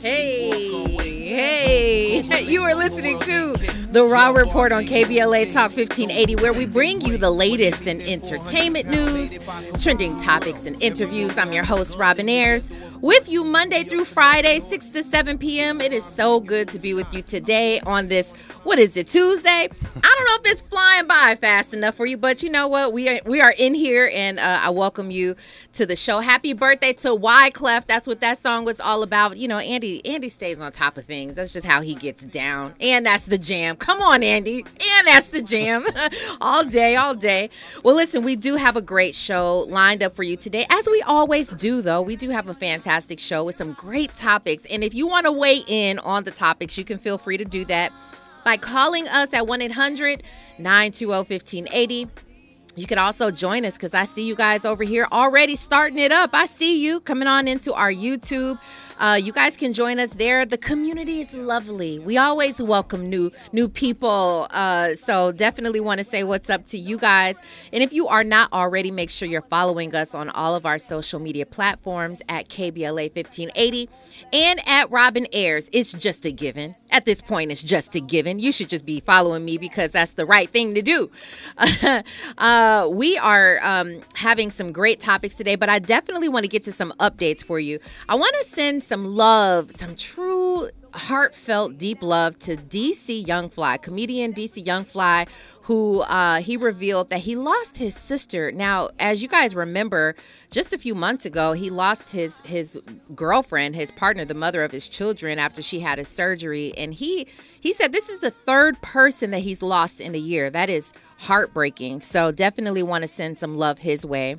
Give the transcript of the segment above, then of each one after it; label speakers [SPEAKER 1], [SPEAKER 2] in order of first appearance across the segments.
[SPEAKER 1] Hey, hey, you are listening to the Raw Report on KBLA Talk 1580, where we bring you the latest in entertainment news, trending topics, and interviews. I'm your host, Robin Ayers, with you Monday through Friday, 6 to 7 p.m. It is so good to be with you today on this what is it Tuesday? I don't know if it's flying by fast enough for you, but you know what? We are we are in here, and uh, I welcome you to the show. Happy birthday to Wyclef. That's what that song was all about. You know, Andy Andy stays on top of things. That's just how he gets down, and that's the jam. Come on, Andy, and that's the jam. all day, all day. Well, listen, we do have a great show lined up for you today, as we always do. Though we do have a fantastic show with some great topics, and if you want to weigh in on the topics, you can feel free to do that by calling us at 1 800 920 1580. You can also join us because I see you guys over here already starting it up. I see you coming on into our YouTube. Uh, you guys can join us there. The community is lovely. We always welcome new new people. Uh, so definitely want to say what's up to you guys. And if you are not already, make sure you're following us on all of our social media platforms at KBLA 1580 and at Robin Ayers. It's just a given. At this point, it's just a given. You should just be following me because that's the right thing to do. uh, we are um, having some great topics today, but I definitely want to get to some updates for you. I want to send some love, some true heartfelt, deep love to DC Young Fly, comedian DC Young Fly, who uh, he revealed that he lost his sister. Now, as you guys remember, just a few months ago, he lost his his girlfriend, his partner, the mother of his children, after she had a surgery, and he he said this is the third person that he's lost in a year. That is heartbreaking. So definitely want to send some love his way.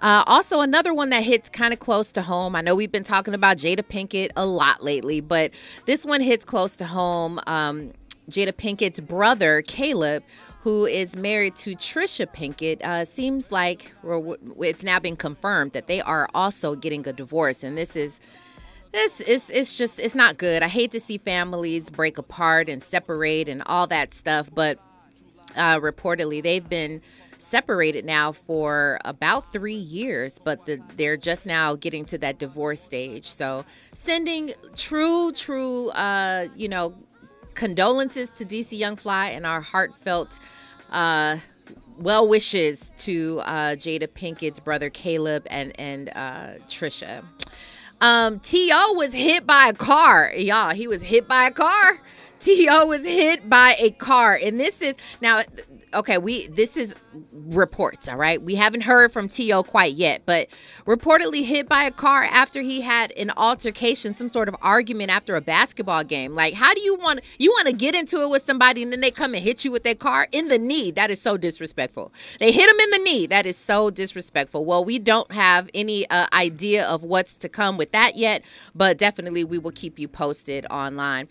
[SPEAKER 1] Uh, also, another one that hits kind of close to home. I know we've been talking about Jada Pinkett a lot lately, but this one hits close to home. Um, Jada Pinkett's brother, Caleb, who is married to Trisha Pinkett, uh, seems like it's now been confirmed that they are also getting a divorce, and this is this is it's just it's not good. I hate to see families break apart and separate and all that stuff, but uh, reportedly they've been separated now for about three years, but the, they're just now getting to that divorce stage. So, sending true, true, uh, you know, condolences to DC Young Fly and our heartfelt uh, well wishes to uh, Jada Pinkett's brother Caleb and and uh, Trisha. Um, T.O. was hit by a car. Y'all, he was hit by a car. T.O. was hit by a car. And this is now okay, we this is reports, all right? We haven't heard from T.O. quite yet, but reportedly hit by a car after he had an altercation, some sort of argument after a basketball game. Like, how do you want you want to get into it with somebody and then they come and hit you with their car in the knee? That is so disrespectful. They hit him in the knee. That is so disrespectful. Well, we don't have any uh, idea of what's to come with that yet, but definitely we will keep you posted online.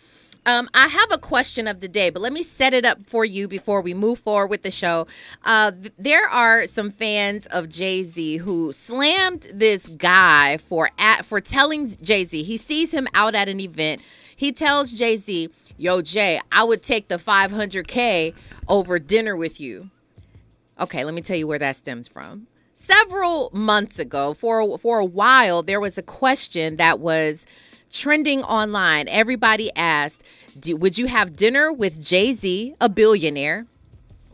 [SPEAKER 1] Um, I have a question of the day, but let me set it up for you before we move forward with the show. Uh, th- there are some fans of Jay Z who slammed this guy for at for telling Jay Z he sees him out at an event. He tells Jay Z, "Yo, Jay, I would take the 500k over dinner with you." Okay, let me tell you where that stems from. Several months ago, for for a while, there was a question that was trending online. Everybody asked, Would you have dinner with Jay Z, a billionaire?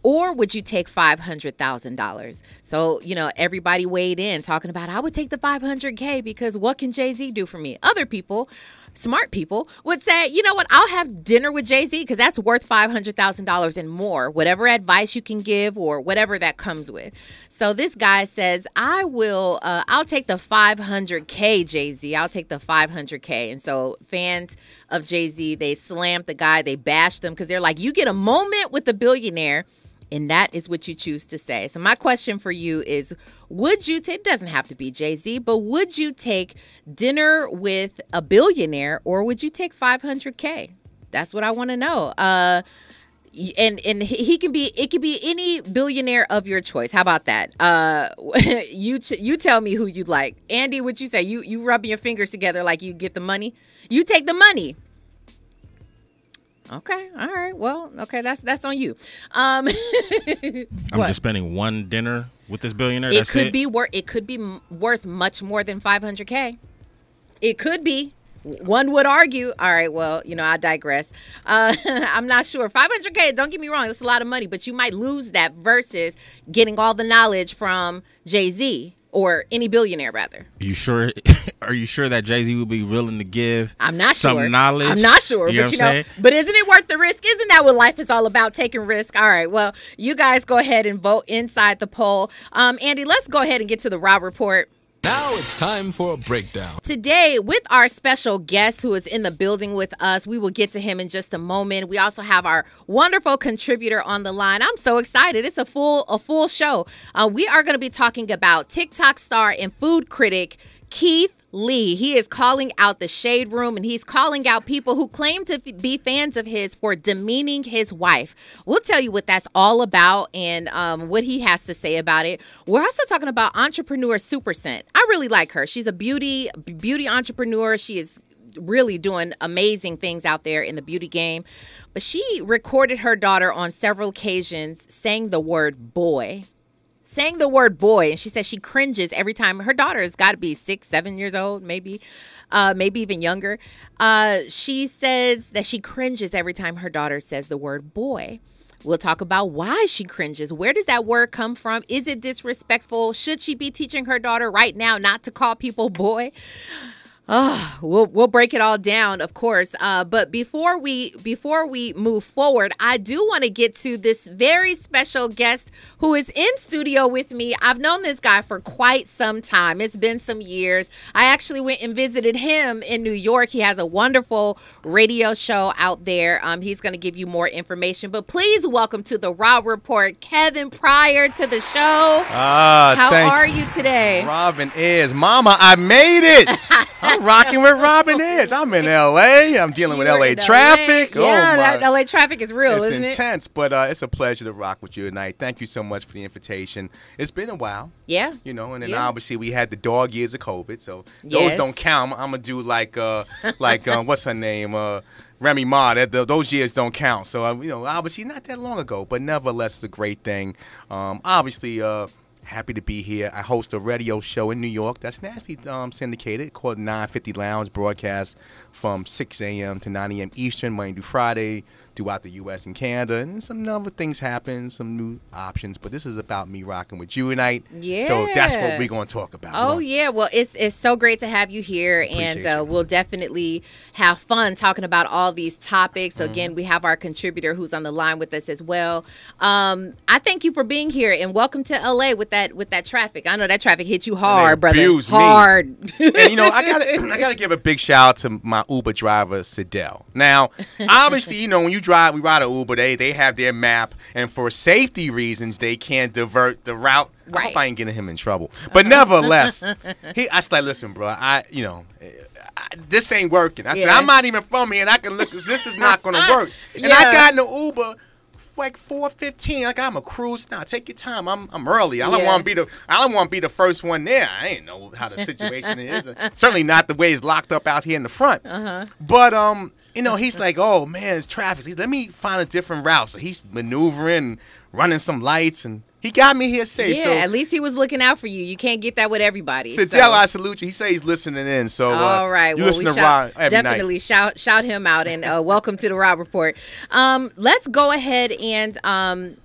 [SPEAKER 1] Or would you take $500,000? So, you know, everybody weighed in talking about, I would take the 500K because what can Jay Z do for me? Other people smart people would say, you know what, I'll have dinner with Jay Z because that's worth $500,000 and more, whatever advice you can give or whatever that comes with. So this guy says, I will, uh, I'll take the 500K Jay Z. I'll take the 500K. And so fans of Jay Z, they slammed the guy, they bashed him because they're like, you get a moment with the billionaire and that is what you choose to say. So my question for you is would you take it doesn't have to be Jay-Z, but would you take dinner with a billionaire or would you take 500k? That's what I want to know. Uh and and he can be it can be any billionaire of your choice. How about that? Uh you you tell me who you'd like. Andy, what you say? You you rubbing your fingers together like you get the money? You take the money. Okay. All right. Well, okay. That's that's on you. Um,
[SPEAKER 2] I'm just spending one dinner with this billionaire.
[SPEAKER 1] It could it? be worth. It could be worth much more than 500k. It could be. One would argue. All right, well, you know, I digress. Uh, I'm not sure. 500K, don't get me wrong, that's a lot of money, but you might lose that versus getting all the knowledge from Jay Z or any billionaire rather.
[SPEAKER 2] Are you sure? Are you sure that Jay Z would be willing to give?
[SPEAKER 1] I'm not
[SPEAKER 2] some
[SPEAKER 1] sure.
[SPEAKER 2] knowledge.
[SPEAKER 1] I'm not sure,
[SPEAKER 2] You
[SPEAKER 1] but you know,
[SPEAKER 2] saying?
[SPEAKER 1] but isn't it worth the risk? Isn't that what life is all about? Taking risk. All right. Well, you guys go ahead and vote inside the poll. Um, Andy, let's go ahead and get to the Rob report.
[SPEAKER 3] Now it's time for a breakdown.
[SPEAKER 1] Today, with our special guest who is in the building with us, we will get to him in just a moment. We also have our wonderful contributor on the line. I'm so excited! It's a full a full show. Uh, we are going to be talking about TikTok star and food critic Keith Lee. He is calling out the shade room and he's calling out people who claim to f- be fans of his for demeaning his wife. We'll tell you what that's all about and um, what he has to say about it. We're also talking about entrepreneur Supa Cent. I really like her. She's a beauty beauty entrepreneur. She is really doing amazing things out there in the beauty game. But she recorded her daughter on several occasions saying the word boy saying the word boy and she says she cringes every time her daughter has got to be six seven years old maybe uh, maybe even younger uh, she says that she cringes every time her daughter says the word boy We'll talk about why she cringes. Where does that word come from? Is it disrespectful? Should she be teaching her daughter right now not to call people boy? Oh, we'll we'll break it all down, of course. Uh, but before we before we move forward, I do want to get to this very special guest who is in studio with me. I've known this guy for quite some time. It's been some years. I actually went and visited him in New York. He has a wonderful radio show out there. Um, he's going to give you more information. But please welcome to the Raw Report, Kevin Pryor, to the show.
[SPEAKER 4] Ah,
[SPEAKER 1] How are you today?
[SPEAKER 4] Robin is. Mama, I made it. I'm rocking with Robin is. I'm in LA. I'm dealing with
[SPEAKER 1] You were
[SPEAKER 4] LA traffic.
[SPEAKER 1] Yeah,
[SPEAKER 4] oh,
[SPEAKER 1] that. LA traffic is real,
[SPEAKER 4] it's
[SPEAKER 1] isn't it?
[SPEAKER 4] intense, but uh, it's a pleasure to rock with you tonight. Thank you so much for the invitation. It's been a while,
[SPEAKER 1] Yeah.
[SPEAKER 4] you know, and then
[SPEAKER 1] Yeah.
[SPEAKER 4] obviously we had the dog years of COVID, so those
[SPEAKER 1] Yes.
[SPEAKER 4] don't count. I'm gonna do like, uh, like uh, what's her name, uh, Remy Ma. That th- those years don't count. So uh, you know, obviously not that long ago, but nevertheless, it's a great thing. Um, obviously, uh, happy to be here. I host a radio show in New York that's nationally um, syndicated called 950 Lounge, broadcast from 6 a.m. to 9 a.m. Eastern, Monday through Friday, throughout the U.S. and Canada. And some other things happen, some new options. But this is about me rocking with you tonight. So that's what we're going to talk about.
[SPEAKER 1] Oh yeah, well it's it's so great to have you here, and uh,
[SPEAKER 4] you.
[SPEAKER 1] we'll definitely have fun talking about all these topics.
[SPEAKER 4] Mm-hmm.
[SPEAKER 1] Again, we have our contributor who's on the line with us as well. Um, I thank you for being here, and welcome to LA with that with that traffic. I know that traffic hit you hard, brother. hard.
[SPEAKER 4] and you know, I gotta I gotta give a big shout out to my Uber driver, Sidell. Now, obviously, you know, when you drive, we ride an Uber, they they have their map, and for safety reasons, they can't divert the route.
[SPEAKER 1] Right.
[SPEAKER 4] I ain't getting him in trouble, but nevertheless, he I was like, listen, bro, I you know. I, this ain't working. I said,
[SPEAKER 1] Yeah.
[SPEAKER 4] I'm not even from here, and I can look. This is not going to work. And
[SPEAKER 1] Yeah.
[SPEAKER 4] I got in the Uber like 4:15. Like I'm a cruise now. Take your time. I'm I'm early. I don't
[SPEAKER 1] Yeah.
[SPEAKER 4] want to be the I don't want to be the first one there. I ain't know how the situation is. Certainly not the way it's locked up out here in the front.
[SPEAKER 1] Uh-huh.
[SPEAKER 4] But um, you know, he's like, oh man, it's traffic. He's, let me find a different route. So he's maneuvering, running some lights, and he got me here safe.
[SPEAKER 1] yeah,
[SPEAKER 4] so
[SPEAKER 1] at least he was looking out for you. You can't get that with everybody.
[SPEAKER 4] Sidell,
[SPEAKER 1] so-
[SPEAKER 4] I salute you. He says he's listening in. So uh,
[SPEAKER 1] All right.
[SPEAKER 4] you
[SPEAKER 1] well,
[SPEAKER 4] listen
[SPEAKER 1] we
[SPEAKER 4] to
[SPEAKER 1] shout,
[SPEAKER 4] every
[SPEAKER 1] definitely
[SPEAKER 4] night.
[SPEAKER 1] shout shout him out and uh, welcome to the Rob Report. Um, let's go ahead and um,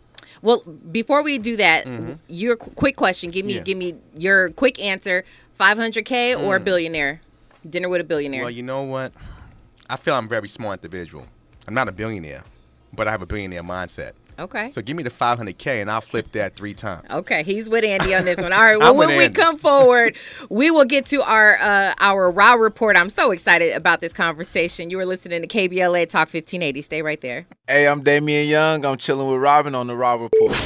[SPEAKER 1] well, before we do that, your qu- quick question. Give me
[SPEAKER 4] Mm-hmm. Yeah.
[SPEAKER 1] give me your quick answer. Five hundred k or billionaire? Dinner with a billionaire.
[SPEAKER 4] Mm. Well, you know what? I feel I'm a very smart individual. I'm not a billionaire, but I have a billionaire mindset.
[SPEAKER 1] okay.
[SPEAKER 4] So give me the 500k and I'll flip that three times.
[SPEAKER 1] Okay, he's with Andy on this one. All right. Well,
[SPEAKER 4] I'm
[SPEAKER 1] when we come forward, we will get to our uh, our Raw report. I'm so excited about this conversation. You were listening to KBLA Talk 1580. Stay right there.
[SPEAKER 3] Hey, I'm Damian Young. I'm chilling with Robin on the Raw Report.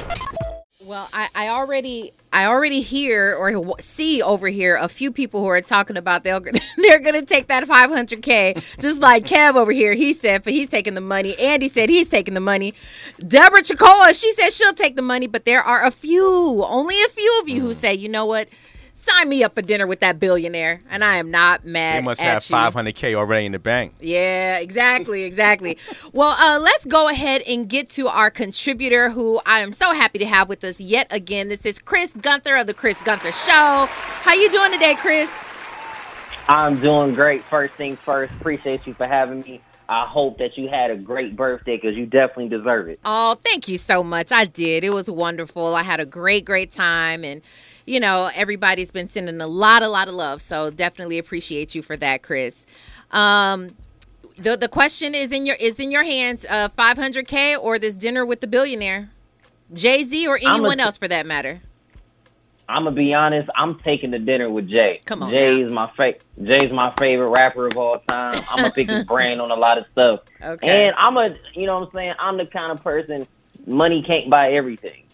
[SPEAKER 1] Well, I, I already I already hear or see over here a few people who are talking about they'll they're gonna take that 500k just like Kev over here. He said, but he's taking the money. Andy said he's taking the money. Deborah Chacoa, she said she'll take the money, but there are a few, only a few of you who mm. say, you know what, sign me up for dinner with that billionaire, and I am not mad.
[SPEAKER 4] They must
[SPEAKER 1] at
[SPEAKER 4] have
[SPEAKER 1] you.
[SPEAKER 4] 500k already in the bank.
[SPEAKER 1] Yeah, exactly, exactly. well, uh, let's go ahead and get to our contributor, who I am so happy to have with us yet again. This is Chris Gunther of the Chris Gunther Show. How you doing today, Chris?
[SPEAKER 5] I'm doing great. First things first, appreciate you for having me. I hope that you had a great birthday because you definitely deserve it.
[SPEAKER 1] Oh, thank you so much. I did. It was wonderful. I had a great, great time. And, you know, everybody's been sending a lot, a lot of love. So definitely appreciate you for that, Chris. Um, the the question is in your is in your hands, uh, 500k or this dinner with the billionaire, Jay Z or anyone else for that matter.
[SPEAKER 5] I'm gonna be honest. I'm taking the dinner with Jay.
[SPEAKER 1] Come on,
[SPEAKER 5] Jay's my fa- Jay's my favorite rapper of all time. I'm gonna pick his brain on a lot of stuff.
[SPEAKER 1] Okay.
[SPEAKER 5] And I'm a, you know what I'm saying. I'm the kind of person money can't buy everything.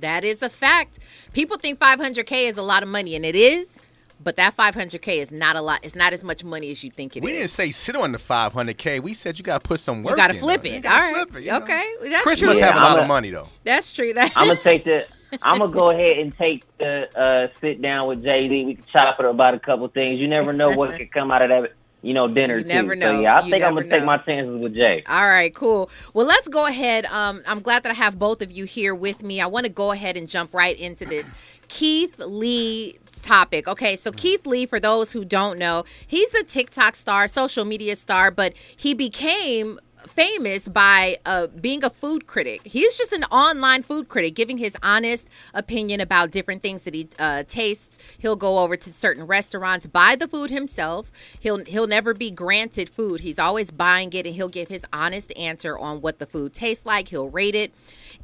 [SPEAKER 1] That is a fact. People think 500k is a lot of money, and it is. But that 500k is not a lot. It's not as much money as you think it
[SPEAKER 4] we
[SPEAKER 1] is.
[SPEAKER 4] didn't say sit on the 500k. We said you got to put some work.
[SPEAKER 1] You got to
[SPEAKER 4] in,
[SPEAKER 1] flip
[SPEAKER 4] though. You
[SPEAKER 1] it.
[SPEAKER 4] gotta
[SPEAKER 1] All right.
[SPEAKER 4] flip it, you know?
[SPEAKER 1] okay. That's
[SPEAKER 4] Chris
[SPEAKER 1] true.
[SPEAKER 4] must
[SPEAKER 5] Yeah,
[SPEAKER 4] have a lot
[SPEAKER 5] I'm
[SPEAKER 4] of money though.
[SPEAKER 1] That's true. That
[SPEAKER 5] I'm gonna take the. I'm gonna go ahead and take the uh, sit down with Jay Z. We can chop it about a couple things. You never know what could come out of that, you know, dinner
[SPEAKER 1] You
[SPEAKER 5] too.
[SPEAKER 1] never know.
[SPEAKER 5] So yeah, I
[SPEAKER 1] You
[SPEAKER 5] think I'm gonna take my chances with Jay.
[SPEAKER 1] All right, cool. Well, let's go ahead. Um, I'm glad that I have both of you here with me. I want to go ahead and jump right into this Keith Lee topic. Okay, so Keith Lee, for those who don't know, he's a TikTok star, social media star, but he became famous by uh, being a food critic. He's just an online food critic, giving his honest opinion about different things that he uh, tastes. He'll go over to certain restaurants, buy the food himself. He'll he'll never be granted food. He's always buying it, and he'll give his honest answer on what the food tastes like. He'll rate it,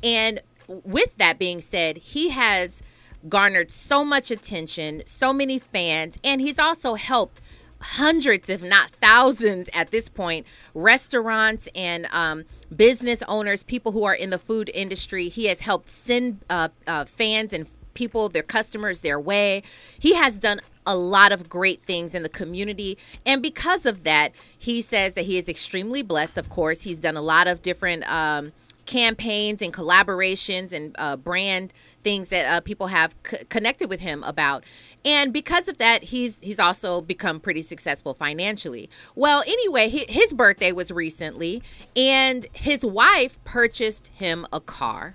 [SPEAKER 1] and with that being said, he has garnered so much attention, so many fans, and he's also helped hundreds, if not thousands at this point, restaurants and um, business owners, people who are in the food industry. He has helped send uh, uh, fans and people, their customers, their way. He has done a lot of great things in the community. And because of that, he says that he is extremely blessed. Of course, he's done a lot of different um, campaigns and collaborations and uh, brand things that uh, people have c- connected with him about. And because of that, he's he's also become pretty successful financially. Well, anyway, hi his birthday was recently, and his wife purchased him a car.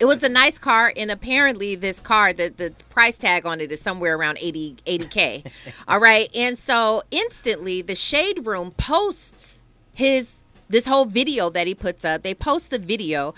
[SPEAKER 1] It was a nice car, and apparently, this car, the, the price tag on it is somewhere around 80, 80K. All right. And so, instantly, the Shade Room posts his this whole video that he puts up. They post the video,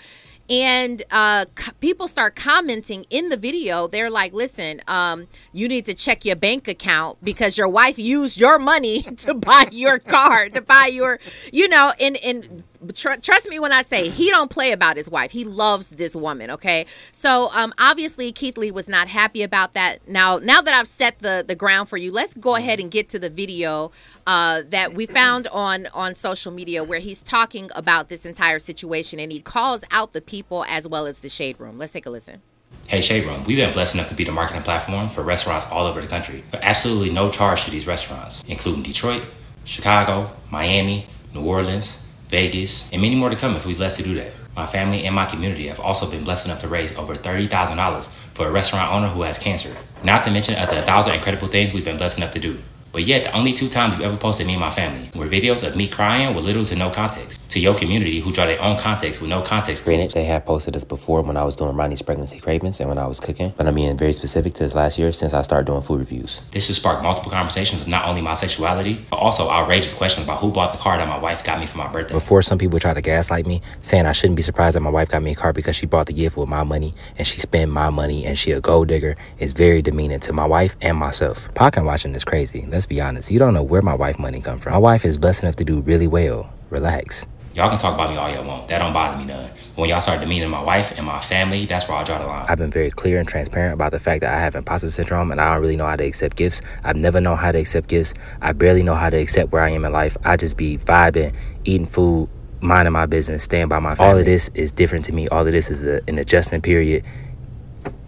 [SPEAKER 1] and uh, people start commenting in the video. They're like, "Listen, um, you need to check your bank account because your wife used your money to buy your car, to buy your, you know." And and tr- trust me when I say he don't play about his wife. He loves this woman. Okay, so um, obviously Keith Lee was not happy about that. Now, now that I've set the the ground for you, let's go ahead and get to the video uh, that we found on on social media where he's talking about this entire situation and he calls out the people as well as the shade room. Let's take a listen.
[SPEAKER 6] Hey Shade Room, we've been blessed enough to be the marketing platform for restaurants all over the country, but absolutely no charge to these restaurants, including Detroit, Chicago, Miami, New Orleans, Vegas, and many more to come if we're blessed to do that. My family and my community have also been blessed enough to raise over $30,000 for a restaurant owner who has cancer. Not to mention other thousand incredible things we've been blessed enough to do. But yet, the only two times you've ever posted me and my family were videos of me crying with little to no context. To your community who draw their own context with no context.
[SPEAKER 7] Granted, they have posted this before when I was doing Ronnie's pregnancy cravings and when I was cooking, but I'm being very specific to this last year since I started doing food reviews.
[SPEAKER 6] This has sparked multiple conversations of not only my sexuality, but also outrageous questions about who bought the car that my wife got me for my birthday.
[SPEAKER 7] Before some people try to gaslight me, saying I shouldn't be surprised that my wife got me a car because she bought the gift with my money and she spent my money and she a gold digger is very demeaning to my wife and myself. Podcast watching is crazy. Let's be honest. You don't know where my wife money come from. My wife is blessed enough to do really well. Relax.
[SPEAKER 6] Y'all can talk about me all y'all want. That don't bother me none. When y'all start demeaning my wife and my family, that's where I draw the line.
[SPEAKER 7] I've been very clear and transparent about the fact that I have imposter syndrome and I don't really know how to accept gifts. I've never known how to accept gifts. I barely know how to accept where I am in life. I just be vibing, eating food, minding my business, staying by my family. All of this is different to me. All of this is a, an adjustment period.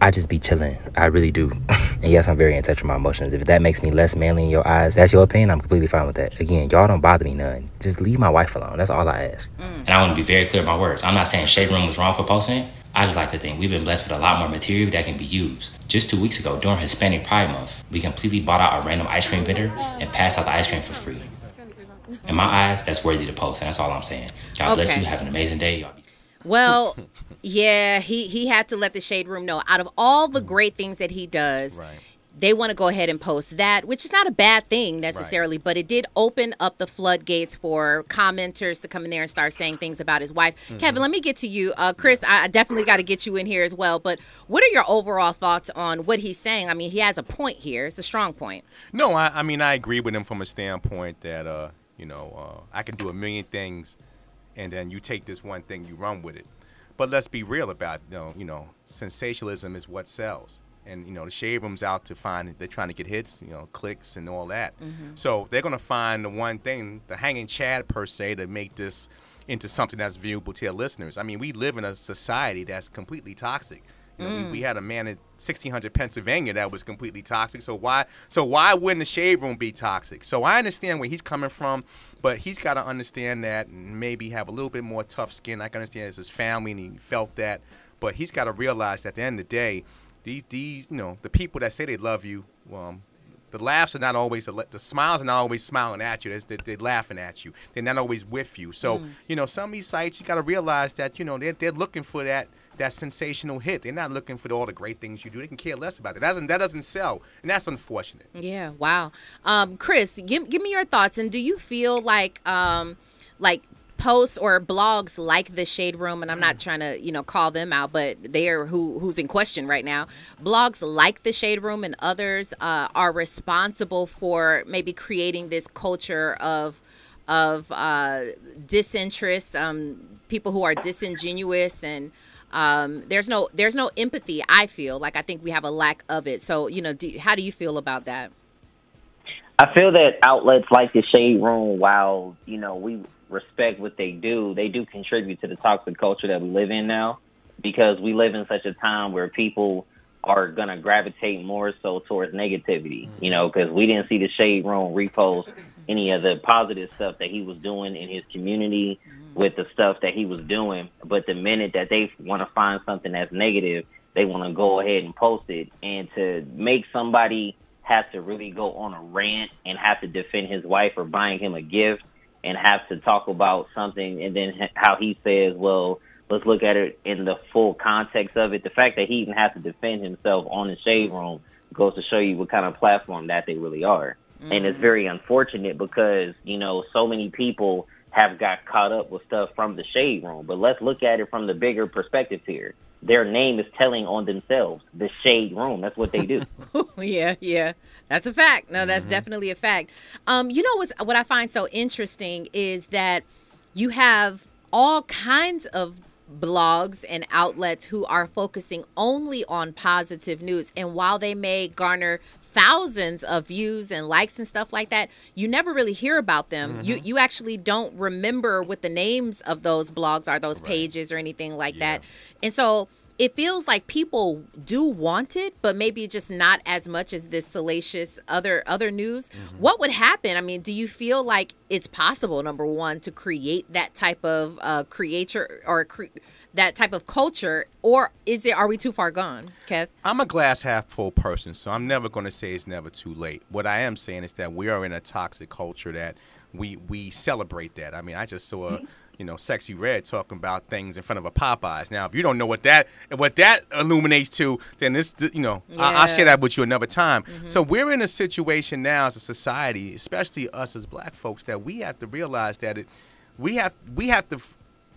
[SPEAKER 7] I just be chilling. I really do. and yes, I'm very in touch with my emotions. If that makes me less manly in your eyes, that's your opinion. I'm completely fine with that. Again, y'all don't bother me none. Just leave my wife alone. That's all I ask. Mm.
[SPEAKER 6] And I want to be very clear about my words. I'm not saying Shade Room was wrong for posting. I just like to think we've been blessed with a lot more material that can be used. Just two weeks ago, during Hispanic Pride Month, we completely bought out a random ice cream vendor and passed out the ice cream for free. In my eyes, that's worthy to post, and that's all I'm saying. God bless you. Have an amazing day. Y'all be
[SPEAKER 1] Well, yeah, he he had to let the shade room know. Out of all the great things that he does,
[SPEAKER 4] Right.
[SPEAKER 1] they want to go ahead and post that, which is not a bad thing necessarily, but it did open up the floodgates for commenters to come in there and start saying things about his wife.
[SPEAKER 4] Mm-hmm.
[SPEAKER 1] Kevin, let me get to you. Uh, Chris, I I definitely got to get you in here as well. But what are your overall thoughts on what he's saying? I mean, he has a point here. It's a strong point.
[SPEAKER 4] No, I, I mean I agree with him from a standpoint that uh, you know uh, I can do a million things, and then you take this one thing, you run with it. But let's be real about you know, you know, sensationalism is what sells, and you know the shade room's out to find they're trying to get hits, you know, clicks and all that. Mm-hmm. So they're gonna find the one thing, the hanging chad per se, to make this into something that's viewable to their listeners. I mean, we live in a society that's completely toxic. You know, we, we had a man in 1600 Pennsylvania that was completely toxic. So why? So why wouldn't the shade room be toxic? So I understand where he's coming from, but he's got to understand that and maybe have a little bit more tough skin. I can understand it's his family and he felt that, but he's got to realize that at the end of the day, these these you know the people that say they love you, um, the laughs are not always the, the smiles are not always smiling at you. They're, they're laughing at you. They're not always with you. So you know some of these sites you got to realize that you know they're they're looking for that that sensational hit. They're not looking for all the great things you do. They can care less about it. That doesn't that doesn't sell, and that's unfortunate.
[SPEAKER 1] Yeah, wow. Um, Chris, give give me your thoughts. And do you feel like um, like posts or blogs like the Shade Room, and I'm not trying to you know call them out, but they are who who's in question right now. Blogs like the Shade Room and others uh, are responsible for maybe creating this culture of of uh, disinterest, um, people who are disingenuous and. Um, there's no there's no empathy. I feel like I think we have a lack of it. So you know, do, how do you feel about that?
[SPEAKER 5] I feel that outlets like the Shade Room, while you know we respect what they do, they do contribute to the toxic culture that we live in now. Because we live in such a time where people are gonna gravitate more so towards negativity. You know, because we didn't see the Shade Room repost any of the positive stuff that he was doing in his community mm-hmm. with the stuff that he was doing. But the minute that they want to find something that's negative, they want to go ahead and post it. And to make somebody have to really go on a rant and have to defend his wife for buying him a gift and have to talk about something and then how he says, well, let's look at it in the full context of it. The fact that he even has to defend himself on the shade room goes to show you what kind of platform that they really are. And it's very unfortunate because, you know, so many people have got caught up with stuff from the shade room. But let's look at it from the bigger perspective here. Their name is telling on themselves. The shade room. That's what they do.
[SPEAKER 1] yeah, yeah, that's a fact. No, that's definitely a fact. Um, you know what's what I find so interesting is that you have all kinds of blogs and outlets who are focusing only on positive news, and while they may garner thousands of views and likes and stuff like that you never really hear about them. You mm-hmm. you actually don't remember what the names of those blogs are those pages or anything like that. And so it feels like people do want it, but maybe just not as much as this salacious other other news. What would happen? I mean, do you feel like it's possible, number one, to create that type of uh, creator or cre- that type of culture, or is it? Are we too far gone, Kev?
[SPEAKER 4] I'm a glass half full person, so I'm never going to say it's never too late. What I am saying is that we are in a toxic culture that we we celebrate that. I mean, I just saw a you know Sexyy Red talking about things in front of a Popeyes. Now, if you don't know what that what that illuminates to, then this you know I, I'll share that with you another time. Mm-hmm. So we're in a situation now as a society, especially us as Black folks, that we have to realize that it we have we have to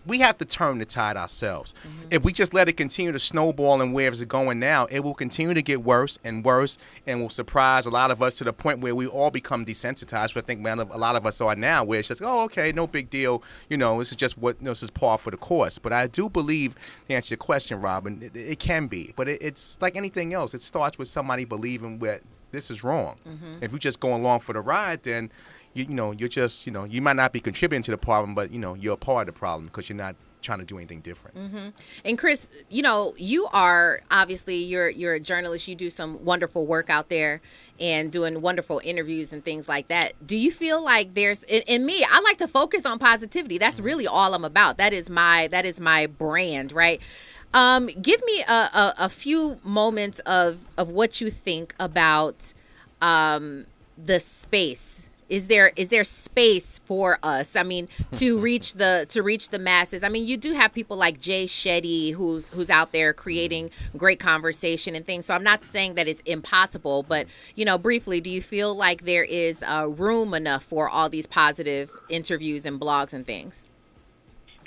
[SPEAKER 4] we have to turn the tide ourselves. Mm-hmm. If we just let it continue to snowball and where it's going now, it will continue to get worse and worse and will surprise a lot of us to the point where we all become desensitized. I think man, a lot of us are now, where it's just, oh, okay, no big deal. You know, this is just what you know, this is par for the course. But I do believe, to answer your question, Robin, it, it can be. But it, it's like anything else. It starts with somebody believing that this is wrong. Mm-hmm. If we just go along for the ride, then you, you know you're just you know you might not be contributing to the problem, but you know you're a part of the problem because you're not trying to do anything different.
[SPEAKER 1] And Chris, you know, you are obviously you're you're a journalist. You do some wonderful work out there and doing wonderful interviews and things like that. Do you feel like there's in, in me? I like to focus on positivity. That's really all I'm about. That is my that is my brand, right? Um, give me a, a, a few moments of of what you think about um, the space is there is there space for us? I mean to reach the to reach the masses. I mean you do have people like jay shetty who's who's out there creating great conversation and things. So i'm not saying that it's impossible but you know briefly do you feel like there is uh, room enough for all these positive interviews and blogs and things?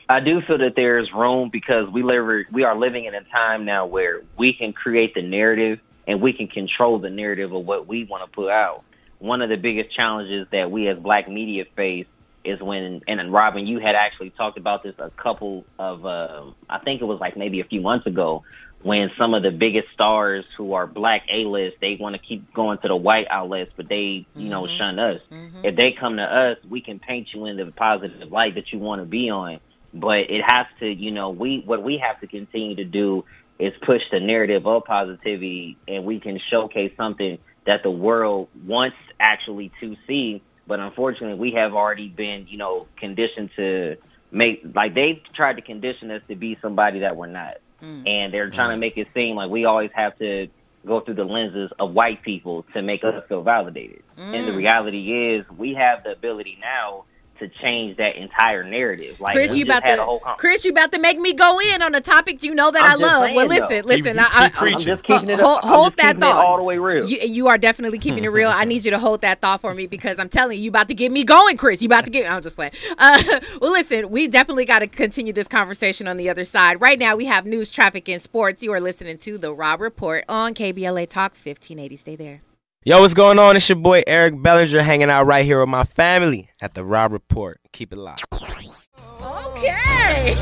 [SPEAKER 5] I do feel that there's room because we live we are living in a time now where we can create the narrative and we can control the narrative of what we want to put out. One of the biggest challenges that we as black media face is when and Robin, you had actually talked about this a couple of uh, I think it was like maybe a few months ago when some of the biggest stars who are black A list, they want to keep going to the white outlets, but they, you mm-hmm. know, shun us. Mm-hmm. If they come to us, we can paint you in the positive light that you want to be on. But it has to, you know, we what we have to continue to do is push the narrative of positivity, and we can showcase something that the world wants actually to see. But unfortunately, we have already been, you know, conditioned to make like they've tried to condition us to be somebody that we're not, mm. and they're trying mm. to make it seem like we always have to go through the lenses of white people to make us feel validated. Mm. And the mm. reality is, we have the ability now to change that entire narrative. Like
[SPEAKER 1] Chris, you about to Chris, you about to make me go in on a topic you know that I'm i love. Saying, well, listen, though. listen,
[SPEAKER 5] I, am just keeping it hold, hold that thought all the way real.
[SPEAKER 1] You, you, are definitely keeping it real. I need you to hold that thought for me because I'm telling you, you about to get me going, Chris. You about to get. I'm just playing. Uh, well, listen, we definitely got to continue this conversation on the other side. Right now, we have news, traffic, and sports. You are listening to the Rob Report on KBLA Talk 1580. Stay there.
[SPEAKER 8] Yo, what's going on? It's your boy Eric Bellinger hanging out right here with my family at the Rob Report. Keep it locked.
[SPEAKER 1] Okay.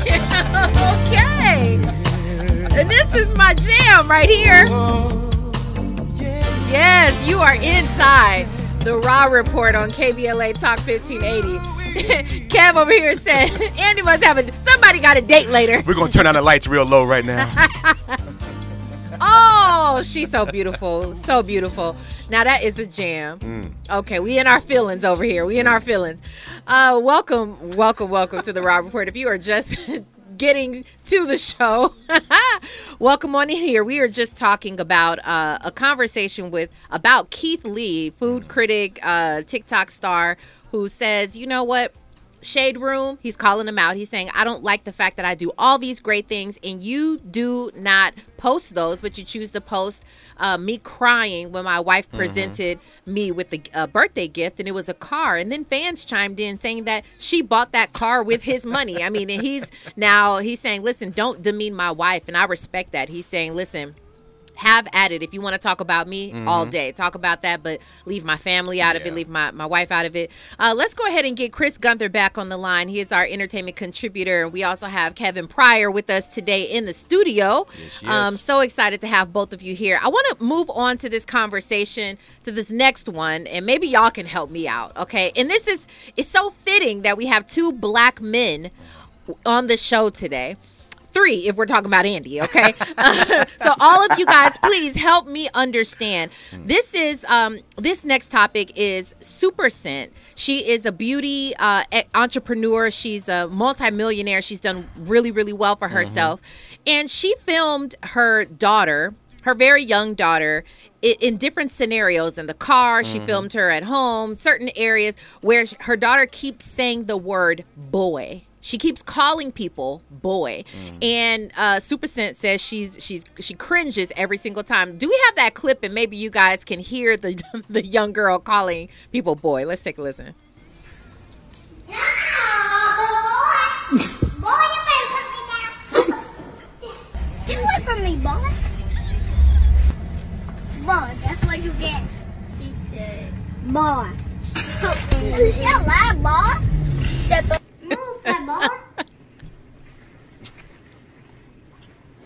[SPEAKER 1] okay. And this is my jam right here. Yes, you are inside the Raw Report on KBLA Talk 1580. Kev over here said Andy must have a somebody got a date later.
[SPEAKER 4] We're gonna turn on the lights real low right now.
[SPEAKER 1] Oh, she's so beautiful, so beautiful. Now that is a jam. Mm. Okay, we in our feelings over here. We in our feelings. Uh, welcome, welcome, welcome to the Rob Report. If you are just getting to the show, welcome on in here. We are just talking about uh, a conversation with about Keith Lee, food critic, uh, TikTok star, who says, you know what Shade Room, he's calling them out. He's saying, I don't like the fact that I do all these great things and you do not post those, but you choose to post uh, me crying when my wife mm-hmm. presented mm-hmm. me with the uh, birthday gift and it was a car. And then fans chimed in saying that she bought that car with his money. I mean, and he's now he's saying, listen, don't demean my wife. And I respect that. He's saying, listen, have at it. If you want to talk about me mm-hmm. all day, talk about that, but leave my family out yeah. of it, leave my, my wife out of it. Uh, let's go ahead and get Chris Gunther back on the line. He is our entertainment contributor. And we also have Kevin Pryor with us today in the studio. Yes, yes. Um, so excited to have both of you here. I want to move on to this conversation, to this next one, and maybe y'all can help me out, okay? And this is, it's so fitting that we have two black men on the show today three if we're talking about Andy, okay? uh, so all of you guys, please help me understand. This is um this next topic is Supa Cent. She is a beauty uh, entrepreneur. She's a multimillionaire. She's done really really well for herself, mm-hmm. and she filmed her daughter her very young daughter in different scenarios in the car. She mm-hmm. filmed her at home, certain areas where her daughter keeps saying the word boy. She keeps calling people boy, mm. and uh, Supa Cent says she's she's she cringes every single time. Do we have that clip? And maybe you guys can hear the the young girl calling people boy. Let's take a listen. No, boy, boy, you better put me down. Get away from me, boy. Boy, that's what you get. He said, boy. you lie, boy. Step up.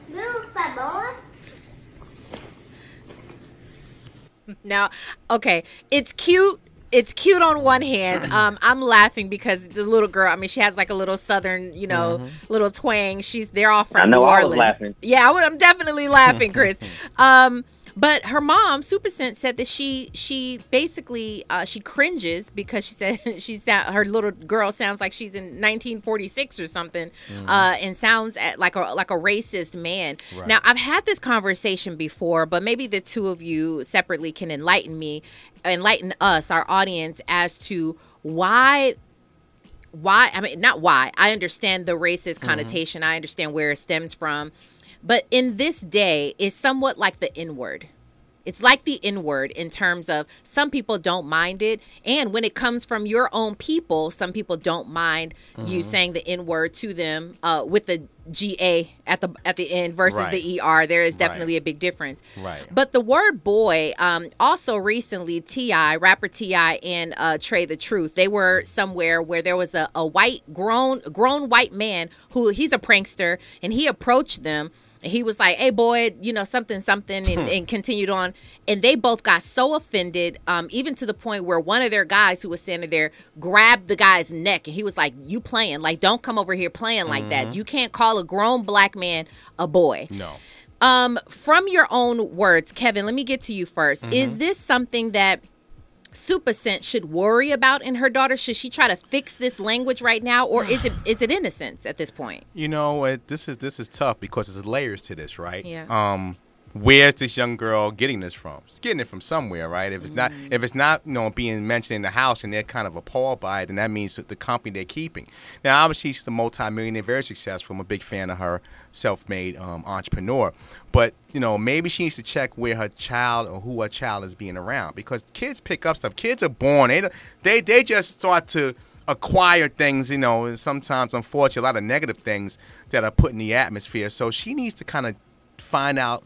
[SPEAKER 1] Move, boy. Boy. Now, okay, it's cute. It's cute on one hand. Um, I'm laughing because the little girl. I mean, she has like a little southern, you know, mm-hmm. little twang. She's they're all from
[SPEAKER 5] I know
[SPEAKER 1] New
[SPEAKER 5] I
[SPEAKER 1] Orleans.
[SPEAKER 5] was laughing.
[SPEAKER 1] Yeah, I'm definitely laughing, Chris. um, But her mom, Supa Cent, said that she she basically uh, she cringes because she said she sound, her little girl sounds like she's in 1946 or something, uh, and sounds at, like a like a racist man.
[SPEAKER 4] Right.
[SPEAKER 1] Now I've had this conversation before, but maybe the two of you separately can enlighten me, enlighten us, our audience, as to why why i mean not why i understand the racist connotation i understand where it stems from but in this day is somewhat like the n word it's like the n word in terms of some people don't mind it and when it comes from your own people some people don't mind you saying the n word to them uh, with the ga at the at the end versus
[SPEAKER 4] Right.
[SPEAKER 1] the er there is
[SPEAKER 4] Right.
[SPEAKER 1] definitely a big difference
[SPEAKER 4] Right.
[SPEAKER 1] but the word boy, um, also recently, T.I. rapper T.I. and uh, Trae tha Truth, they were somewhere where there was a, a white grown grown white man who he's a prankster, and he approached them. And he was like, "Hey, boy, you know something, something," and, and continued on. And they both got so offended, um, even to the point where one of their guys who was standing there grabbed the guy's neck, and he was like, "You playing? Like, don't come over here playing like that. You can't call a grown black man a boy."
[SPEAKER 4] No.
[SPEAKER 1] Um, from your own words, Kevin, let me get to you 1st Is this something that Supa Cent should worry about in her daughter? Should she try to fix this language right now, or is it is it innocence at this point?
[SPEAKER 4] You know, it, this is this is tough because there's layers to this, right?
[SPEAKER 1] Yeah.
[SPEAKER 4] Um, where's this young girl getting this from? She's getting it from somewhere, right? If it's not,
[SPEAKER 1] Mm.
[SPEAKER 4] if it's not, you know, being mentioned in the house and they're kind of appalled by it, then that means that the company they're keeping. Now, obviously, she's a multimillionaire, very successful. I'm a big fan of her, self-made um, entrepreneur. But you know, maybe she needs to check where her child or who her child is being around because kids pick up stuff. Kids are born; they they they just start to acquire things, you know, and sometimes, unfortunately, a lot of negative things that are put in the atmosphere. So she needs to kind of find out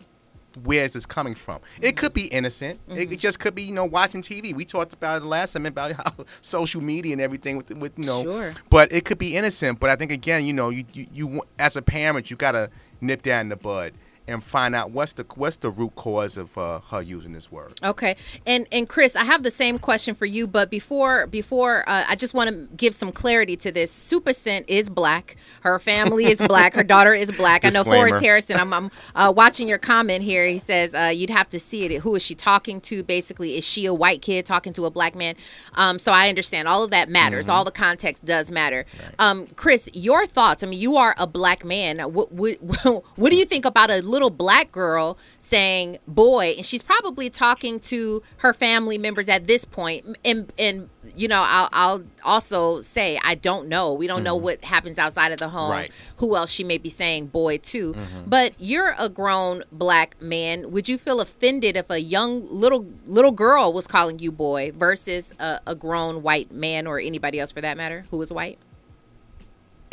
[SPEAKER 4] where is this coming from. It could be innocent. It, it mm-hmm. just could be, you know, watching TV. We talked about it last time about how social media and everything with, with you know.
[SPEAKER 1] Sure.
[SPEAKER 4] But it could be innocent. But I think again, you know, you you, you as a parent, you gotta nip that in the bud and find out what's the what's the root cause of uh, her using this word.
[SPEAKER 1] Okay, and and Chris, I have the same question for you, but before before uh, I just want to give some clarity to this. Supa Cent is black. Her family is black. Her daughter is black. I know. Forrest Harrison. I'm, I'm uh, watching your comment here. He says uh, you'd have to see it. Who is she talking to? Basically, is she a white kid talking to a black man? Um, so I understand all of that matters. All the context does matter. Um, Chris, your thoughts? I mean, you are a black man. What what, what do you think about a little black girl saying boy and she's probably talking to her family members at this point. And and you know I'll, I'll also say i don't know. We don't know mm-hmm. what happens outside of the home
[SPEAKER 4] Right.
[SPEAKER 1] who else she may be saying boy to. Mm-hmm. But you're a grown black man. Would you feel offended if a young little little girl was calling you boy versus a, a grown white man or anybody else for that matter who was white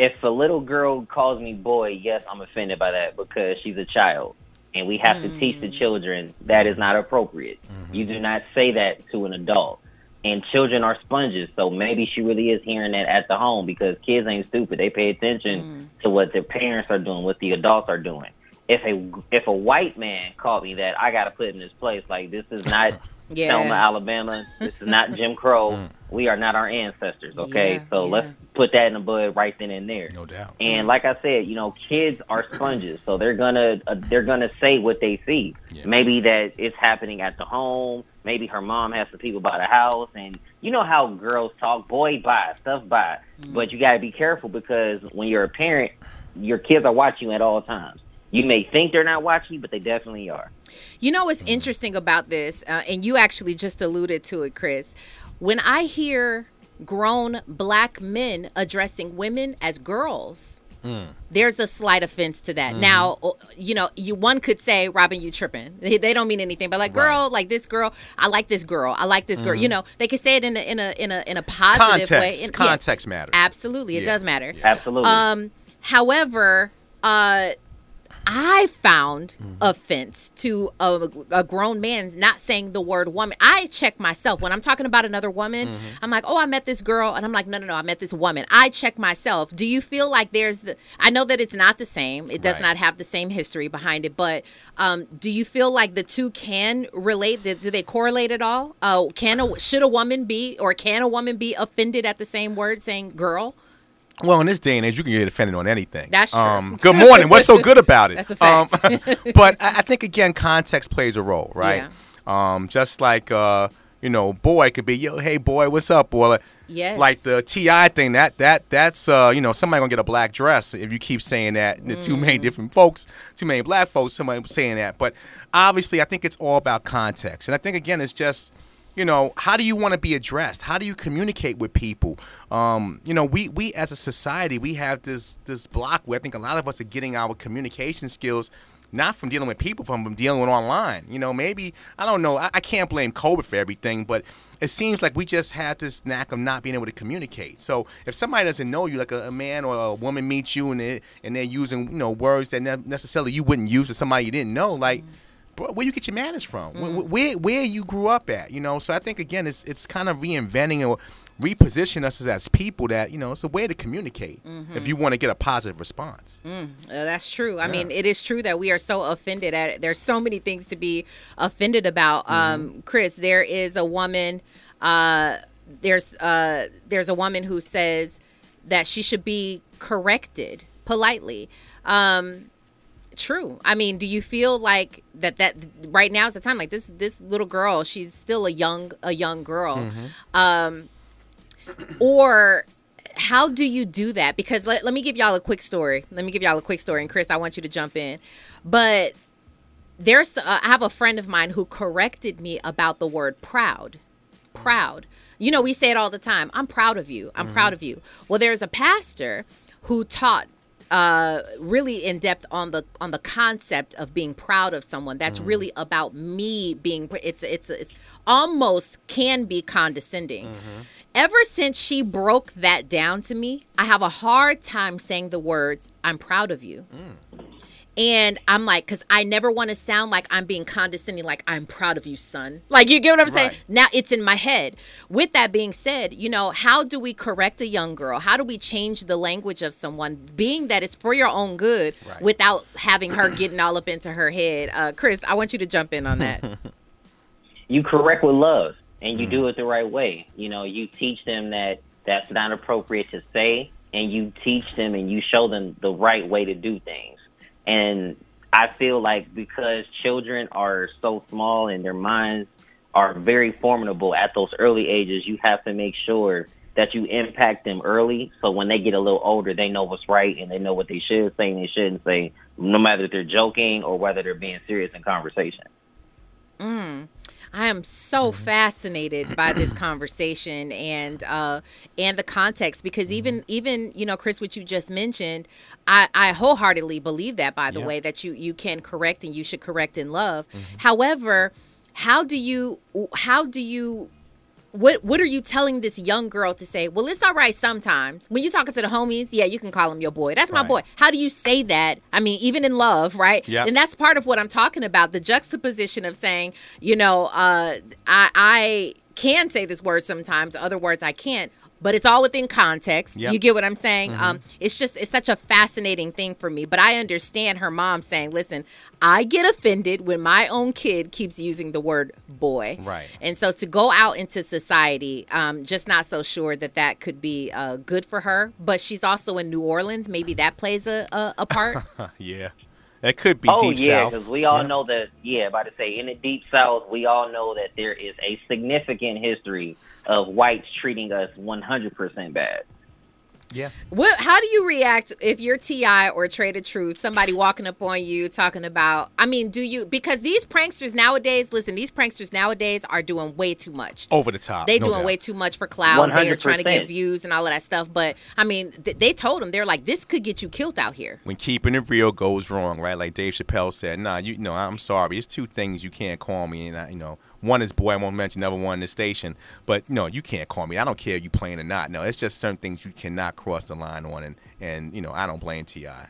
[SPEAKER 5] if a little girl calls me boy, yes, I'm offended by that because she's a child. And we have to hmm. teach the children that is not appropriate. Mm-hmm. You do not say that to an adult. And children are sponges, so maybe she really is hearing that at the home because kids ain't stupid. They pay attention hmm. to what their parents are doing, what the adults are doing. If a if a white man called me that, I got to put in his place. Like this is not
[SPEAKER 1] Yeah.
[SPEAKER 5] Selma, Alabama. This is not Jim Crow. We are not our ancestors. Okay,
[SPEAKER 1] Yeah,
[SPEAKER 5] so
[SPEAKER 1] yeah.
[SPEAKER 5] let's put that in the bud right then and there.
[SPEAKER 4] No doubt.
[SPEAKER 5] And like I said, you know, kids are sponges, so they're gonna uh, they're gonna say what they see.
[SPEAKER 4] Yeah.
[SPEAKER 5] Maybe that it's happening at the home. Maybe her mom has some people by the house, and you know how girls talk, boy, buy stuff, buy. But you got to be careful because when you're a parent, your kids are watching you at all times. You may think they're not watching you, but they definitely are.
[SPEAKER 1] You know what's interesting about this, uh, and you actually just alluded to it, Chris. When I hear grown black men addressing women as girls, there's a slight offense to that. Now, uh, you know, you one could say, "Robin, you tripping?" They, they don't mean anything, but like, girl, like this girl, I like this girl, I like this girl. You know, they could say it in a in a in a in a positive
[SPEAKER 4] Context.
[SPEAKER 1] way. And- yeah,
[SPEAKER 4] Context matters.
[SPEAKER 1] absolutely, it
[SPEAKER 4] Yeah.
[SPEAKER 1] does matter.
[SPEAKER 5] Absolutely.
[SPEAKER 1] Um, however, uh, I found
[SPEAKER 4] Mm-hmm.
[SPEAKER 1] offense to a, a grown man's not saying the word woman. I check myself when I'm talking about another woman.
[SPEAKER 4] Mm-hmm.
[SPEAKER 1] I'm like, oh, I met this girl, and I'm like, no, no, no, I met this woman. I check myself. Do you feel like there's the? I know that it's not the same. It does
[SPEAKER 4] Right.
[SPEAKER 1] not have the same history behind it, but um, do you feel like the two can relate? Do they correlate at all? Uh, can a should a woman be or can a woman be offended at the same word saying girl?
[SPEAKER 4] Well, in this day and age, you can get offended on anything.
[SPEAKER 1] That's true.
[SPEAKER 4] Um, good morning. What's so good about it?
[SPEAKER 1] That's a fact.
[SPEAKER 4] Um, but I, I think again, context plays a role, right? Um, just like uh, you know, boy could be, yo, hey boy, what's up, boy?
[SPEAKER 1] Yes.
[SPEAKER 4] Like the T.I. thing, that that that's uh, you know, somebody gonna get a black dress if you keep saying that. The too many
[SPEAKER 1] Mm.
[SPEAKER 4] different folks, too many black folks, somebody saying that. But obviously, I think it's all about context, and I think again, it's just you know, how do you want to be addressed? How do you communicate with people? Um, you know, we we as a society, we have this this block where I think a lot of us are getting our communication skills not from dealing with people, from dealing with online. You know, maybe I don't know. I, I can't blame COVID for everything, but it seems like we just have this knack of not being able to communicate. So if somebody doesn't know you, like a, a man or a woman meets you and they and they're using you know words that ne- necessarily you wouldn't use to somebody you didn't know, like bro, where you get your manners from, Where- where where you grew up at, you know. So I think again, it's it's kind of reinventing or reposition us as, as people that you know it's a way to communicate if you want to get a positive response.
[SPEAKER 1] Uh, that's true. I mean, it is true that we are so offended at it. There's so many things to be offended about. Um, Chris, there is a woman. Uh, there's uh, there's a woman who says that she should be corrected politely. Um, true. I mean, do you feel like that? That right now is the time. Like this this little girl, she's still a young a young girl. Um, or how do you do that? Because let, let me give y'all a quick story. Let me give y'all a quick story. And Chris, I want you to jump in. But there's, uh, I have a friend of mine who corrected me about the word proud. Proud. You know, we say it all the time. I'm proud of you. I'm proud of you. Well, there's a pastor who taught uh, really in depth on the on the concept of being proud of someone. That's mm. really about me being. It's it's it's almost can be condescending. Mm-hmm. Ever since she broke that down to me, I have a hard time saying the words "I'm proud of you." Mm. And I'm like, because I never want to sound like I'm being condescending, like I'm proud of you, son. Like, you get what I'm saying? Now it's in my head. With that being said, you know, how do we correct a young girl? How do we change the language of someone, being that it's for your own good,
[SPEAKER 4] Right.
[SPEAKER 1] without having her getting all up into her head? Uh, Chris, I want you to jump in on that.
[SPEAKER 5] you correct with love and you do it the right way. You know, you teach them that that's not appropriate to say and you teach them and you show them the right way to do things. And I feel like because children are so small and their minds are very formidable at those early ages, you have to make sure that you impact them early so when they get a little older they know what's right and they know what they should say and they shouldn't say no matter if they're joking or whether they're being serious in conversation. Mm.
[SPEAKER 1] I am so mm-hmm. fascinated by this conversation and uh and the context because mm-hmm. even even you know Chris what you just mentioned I I wholeheartedly believe that by the
[SPEAKER 4] Yeah.
[SPEAKER 1] way that you you can correct and you should correct in love. Mm-hmm. However, how do you how do you what what are you telling this young girl to say? Well, it's all right sometimes. When you're talking to the homies, yeah, you can call him your boy. That's my
[SPEAKER 4] Right.
[SPEAKER 1] boy. How do you say that? I mean, even in love, right?
[SPEAKER 4] Yep.
[SPEAKER 1] And that's part of what I'm talking about. The juxtaposition of saying, you know, uh, I I can say this word sometimes, other words I can't. But it's all within context.
[SPEAKER 4] Yep.
[SPEAKER 1] You get what I'm saying? Um, it's just it's such a fascinating thing for me. But I understand her mom saying, "Listen, I get offended when my own kid keeps using the word boy."
[SPEAKER 4] Right.
[SPEAKER 1] And so to go out into society, um, just not so sure that that could be uh, good for her. But she's also in New Orleans. Maybe that plays a, a, a part.
[SPEAKER 4] yeah, that could be
[SPEAKER 5] oh
[SPEAKER 4] deep
[SPEAKER 5] yeah,
[SPEAKER 4] south.
[SPEAKER 5] because we all
[SPEAKER 4] Yeah.
[SPEAKER 5] know that. Yeah, about to say in the deep south, we all know that there is a significant history of whites treating us 100% bad.
[SPEAKER 4] Yeah.
[SPEAKER 1] what? How do you react if you're T.I or Trae tha Truth? Somebody walking up on you talking about. I mean, do you because these pranksters nowadays? Listen, these pranksters nowadays are doing way too much.
[SPEAKER 4] Over the top.
[SPEAKER 1] They
[SPEAKER 4] no
[SPEAKER 1] doing
[SPEAKER 4] doubt.
[SPEAKER 1] way too much for cloud. They are trying to get views and all of that stuff. But I mean, th- they told them they're like, this could get you killed out here.
[SPEAKER 4] when keeping it real goes wrong, right? Like Dave Chappelle said, "Nah, you know, I'm sorry. It's two things you can't call me, and I, you know, one is boy. I won't mention the other one in the station, but no, you can't call me. I don't care if you playing or not. No, it's just certain things you cannot cross the line on, and and you know, I don't blame T.I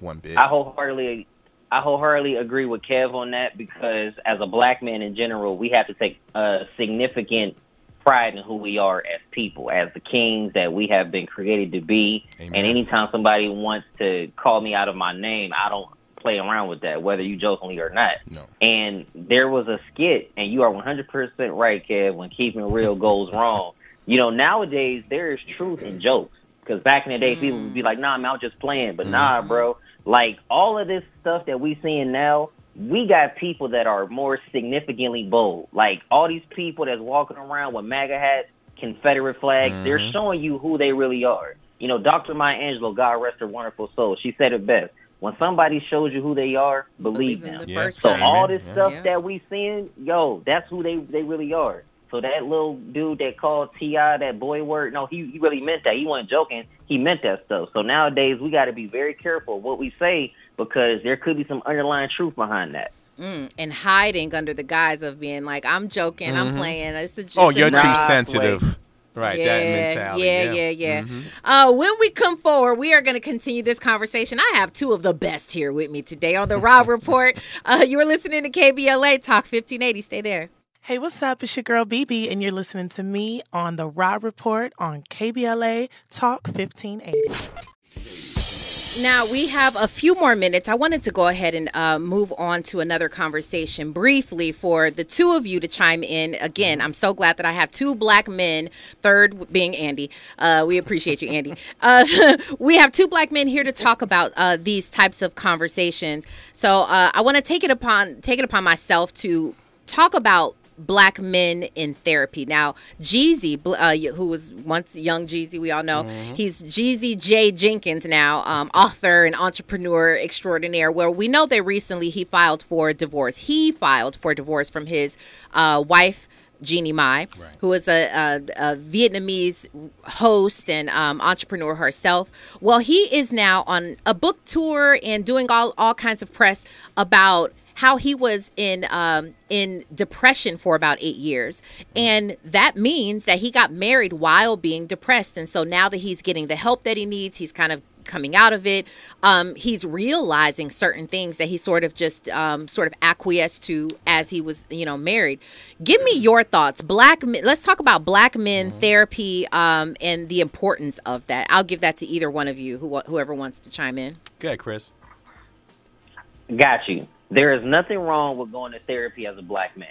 [SPEAKER 4] one bit.
[SPEAKER 5] I wholeheartedly, I wholeheartedly agree with Kev on that because as a black man in general, we have to take a significant pride in who we are as people, as the kings that we have been created to be.
[SPEAKER 4] Amen.
[SPEAKER 5] And anytime somebody wants to call me out of my name, I don't play around with that, whether you jokingly or not.
[SPEAKER 4] No.
[SPEAKER 5] And there was a skit, and you are 100% right, Kev, when keeping real goes wrong. You know, nowadays there is truth in jokes. Because back in the day, people would be like, "Nah, man, I'm out just playing," but nah, mm-hmm. bro. Like all of this stuff that we seeing now, we got people that are more significantly bold. Like all these people that's walking around with MAGA hats, Confederate flags, they're mm-hmm. showing you who they really are. You know, Dr. Maya Angelou, God rest her wonderful soul, she said it best. When somebody shows you who they are, believe,
[SPEAKER 1] Believe them
[SPEAKER 5] them.
[SPEAKER 1] the
[SPEAKER 4] Yeah.
[SPEAKER 1] first
[SPEAKER 5] So
[SPEAKER 1] time.
[SPEAKER 5] all this
[SPEAKER 4] Yeah.
[SPEAKER 5] stuff
[SPEAKER 1] Yeah.
[SPEAKER 5] that we seeing, yo, that's who they they really are. So that little dude that called T.I that boy word, no, he he really meant that. He wasn't joking. He meant that stuff. So nowadays we got to be very careful what we say because there could be some underlying truth behind that.
[SPEAKER 1] Mm, and hiding under the guise of being like, I'm joking, I'm playing. It's a, just
[SPEAKER 4] Oh, you're
[SPEAKER 1] joke."
[SPEAKER 4] too
[SPEAKER 5] Nah,
[SPEAKER 4] sensitive. Right, that
[SPEAKER 1] Yeah,
[SPEAKER 4] mentality.
[SPEAKER 1] Yeah, yeah, yeah. Uh, when we come forward, we are going to continue this conversation. I have two of the best here with me today on the Rob Report. Uh, you're listening to KBLA Talk 1580. Stay there.
[SPEAKER 9] Hey, what's up? It's your girl BB, and you're listening to me on the Rob Report on KBLA Talk 1580.
[SPEAKER 1] Now we have a few more minutes. I wanted to go ahead and uh, move on to another conversation briefly for the two of you to chime in. Again, I'm so glad that I have two black men. Third being Andy. Uh, we appreciate you, Andy. Uh, we have two black men here to talk about uh, these types of conversations. So uh, I want to take it upon take it upon myself to talk about black men in therapy. Now, Jeezy, uh, who was once young Jeezy, we all know, he's Jeezy J. Jenkins now, um, author and entrepreneur extraordinaire. Where we know that recently he filed for divorce. He filed for divorce from his uh, wife. Jeannie Mai, who is a, a, a Vietnamese host and um, entrepreneur herself. Well, he is now on a book tour and doing all, all kinds of press about how he was in um, in depression for about eight years, and that means that he got married while being depressed, and so now that he's getting the help that he needs, he's kind of coming out of it. Um, he's realizing certain things that he sort of just um, sort of acquiesced to as he was, you know, married. Give me your thoughts, black men. Let's talk about black men therapy um, and the importance of that. I'll give that to either one of you, who, whoever wants to chime in.
[SPEAKER 4] Go ahead, Chris.
[SPEAKER 5] Got you. There is nothing wrong with going to therapy as a black man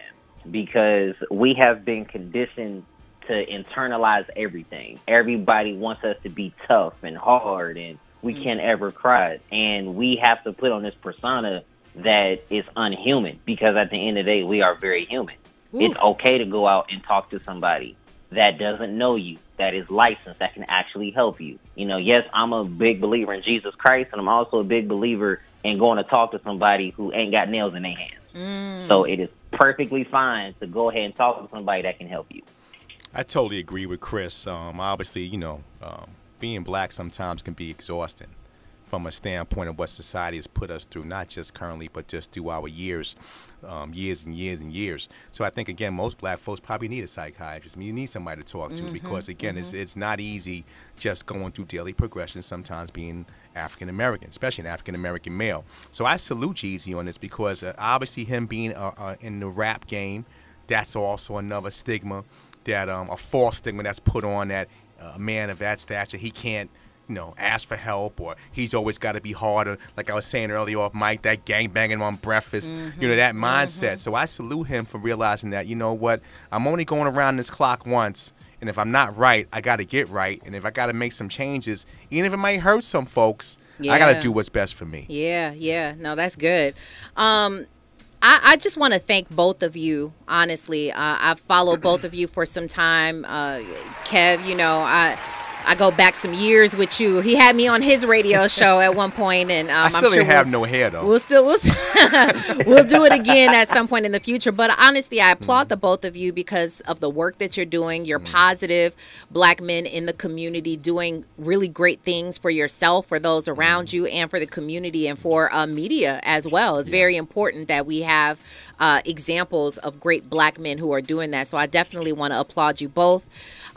[SPEAKER 5] because we have been conditioned to internalize everything. Everybody wants us to be tough and hard and we mm-hmm. can't ever cry. And we have to put on this persona that is unhuman because at the end of the day, we are very human. It's okay to go out and talk to somebody that doesn't know you, that is licensed, that can actually help you. You know, yes, I'm a big believer in Jesus Christ, and I'm also a big believer in going to talk to somebody who ain't got nails in their hands. So it is perfectly fine to go ahead and talk to somebody that can help you.
[SPEAKER 4] I totally agree with Chris. Um, obviously, you know, um, being black sometimes can be exhausting from a standpoint of what society has put us through, not just currently, but just through our years, um, years and years and years. So I think again, most black folks probably need a psychiatrist. I mean, you need somebody to talk to because again, it's it's not easy just going through daily progression. Sometimes being African American, especially an African American male. So I salute Jeezy on this because uh, obviously him being uh, uh, in the rap game, that's also another stigma that um, a false stigma that's put on that uh, a man of that stature he can't you know ask for help or he's always got to be harder like i was saying earlier off mike that gang banging on breakfast you know that mindset so i salute him for realizing that you know what i'm only going around this clock once and if i'm not right i got to get right and if i got to make some changes even if it might hurt some folks i got to do what's best for me
[SPEAKER 1] Yeah, yeah. No, that's good. Um, I, I just want to thank both of you. Honestly, uh, I've followed both of you for some time. Uh, Kev, you know, I I go back some years with you. He had me on his radio show at one point, and um,
[SPEAKER 4] i still
[SPEAKER 1] I'm sure
[SPEAKER 4] didn't have
[SPEAKER 1] we'll-
[SPEAKER 4] no hair though
[SPEAKER 1] We'll still we'll, we'll do it again at some point in the future. But honestly, I applaud the both of you because of the work that you're doing. You're positive black men in the community doing really great things for yourself, for those around you, and for the community and for uh, media as well. It's very important that we have uh, examples of great black men who are doing that. So I definitely want to applaud you both.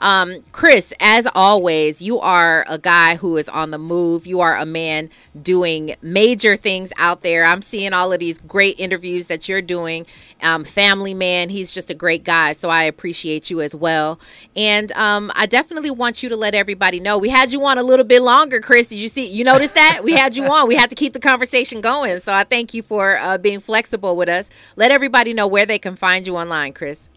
[SPEAKER 1] Um, Chris, as always, you are a guy who is on the move. You are a man doing major things out there. I'm seeing all of these great interviews that you're doing. Um, family man, he's just a great guy. So I appreciate you as well. And um, I definitely want you to let everybody know. We had you on a little bit longer, Chris. Did you see? You notice that? We had you on. We had to keep the conversation going. So I thank you for uh, being flexible with us. Let everybody know where they can find you online, Chris.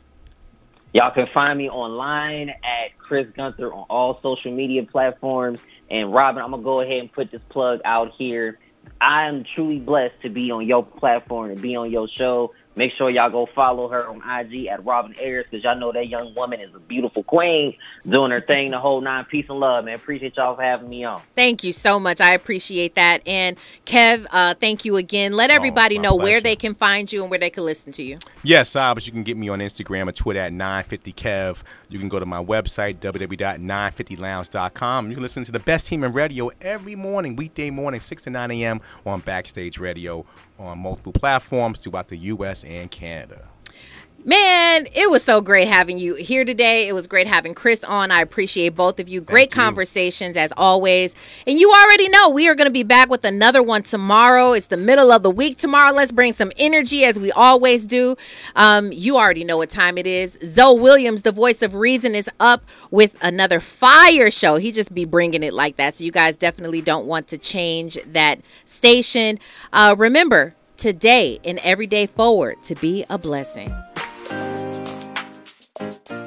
[SPEAKER 5] Y'all can find me online at Chris Gunther on all social media platforms. And Robin, I'm gonna go ahead and put this plug out here. I am truly blessed to be on your platform and be on your show. Make sure y'all go follow her on IG at Robin Ayers because y'all know that young woman is a beautiful queen doing her thing the whole nine. Peace and love, man. Appreciate y'all for having me on.
[SPEAKER 1] Thank you so much. I appreciate that. And Kev, uh, thank you again. Let everybody
[SPEAKER 4] my
[SPEAKER 1] know where they can find you and where they can listen to you.
[SPEAKER 4] Yes, uh, but you can get me on Instagram and Twitter at 950kev. You can go to my website, www.950lounge.com. You can listen to the best team in radio every morning, weekday morning, 6 to 9 a.m. on Backstage Radio on multiple platforms throughout the U.S. and Canada.
[SPEAKER 1] Man, it was so great having you here today. It was great having Chris on. I appreciate both of you. Great conversations as always. And you already know we are going to be back with another one tomorrow. It's the middle of the week tomorrow. Let's bring some energy as we always do. Um, you already know what time it is. Zoe Williams, the voice of reason, is up with another fire show. He just be bringing it like that. So you guys definitely don't want to change that station. Uh, remember, today and every day forward to be a blessing. Thank you.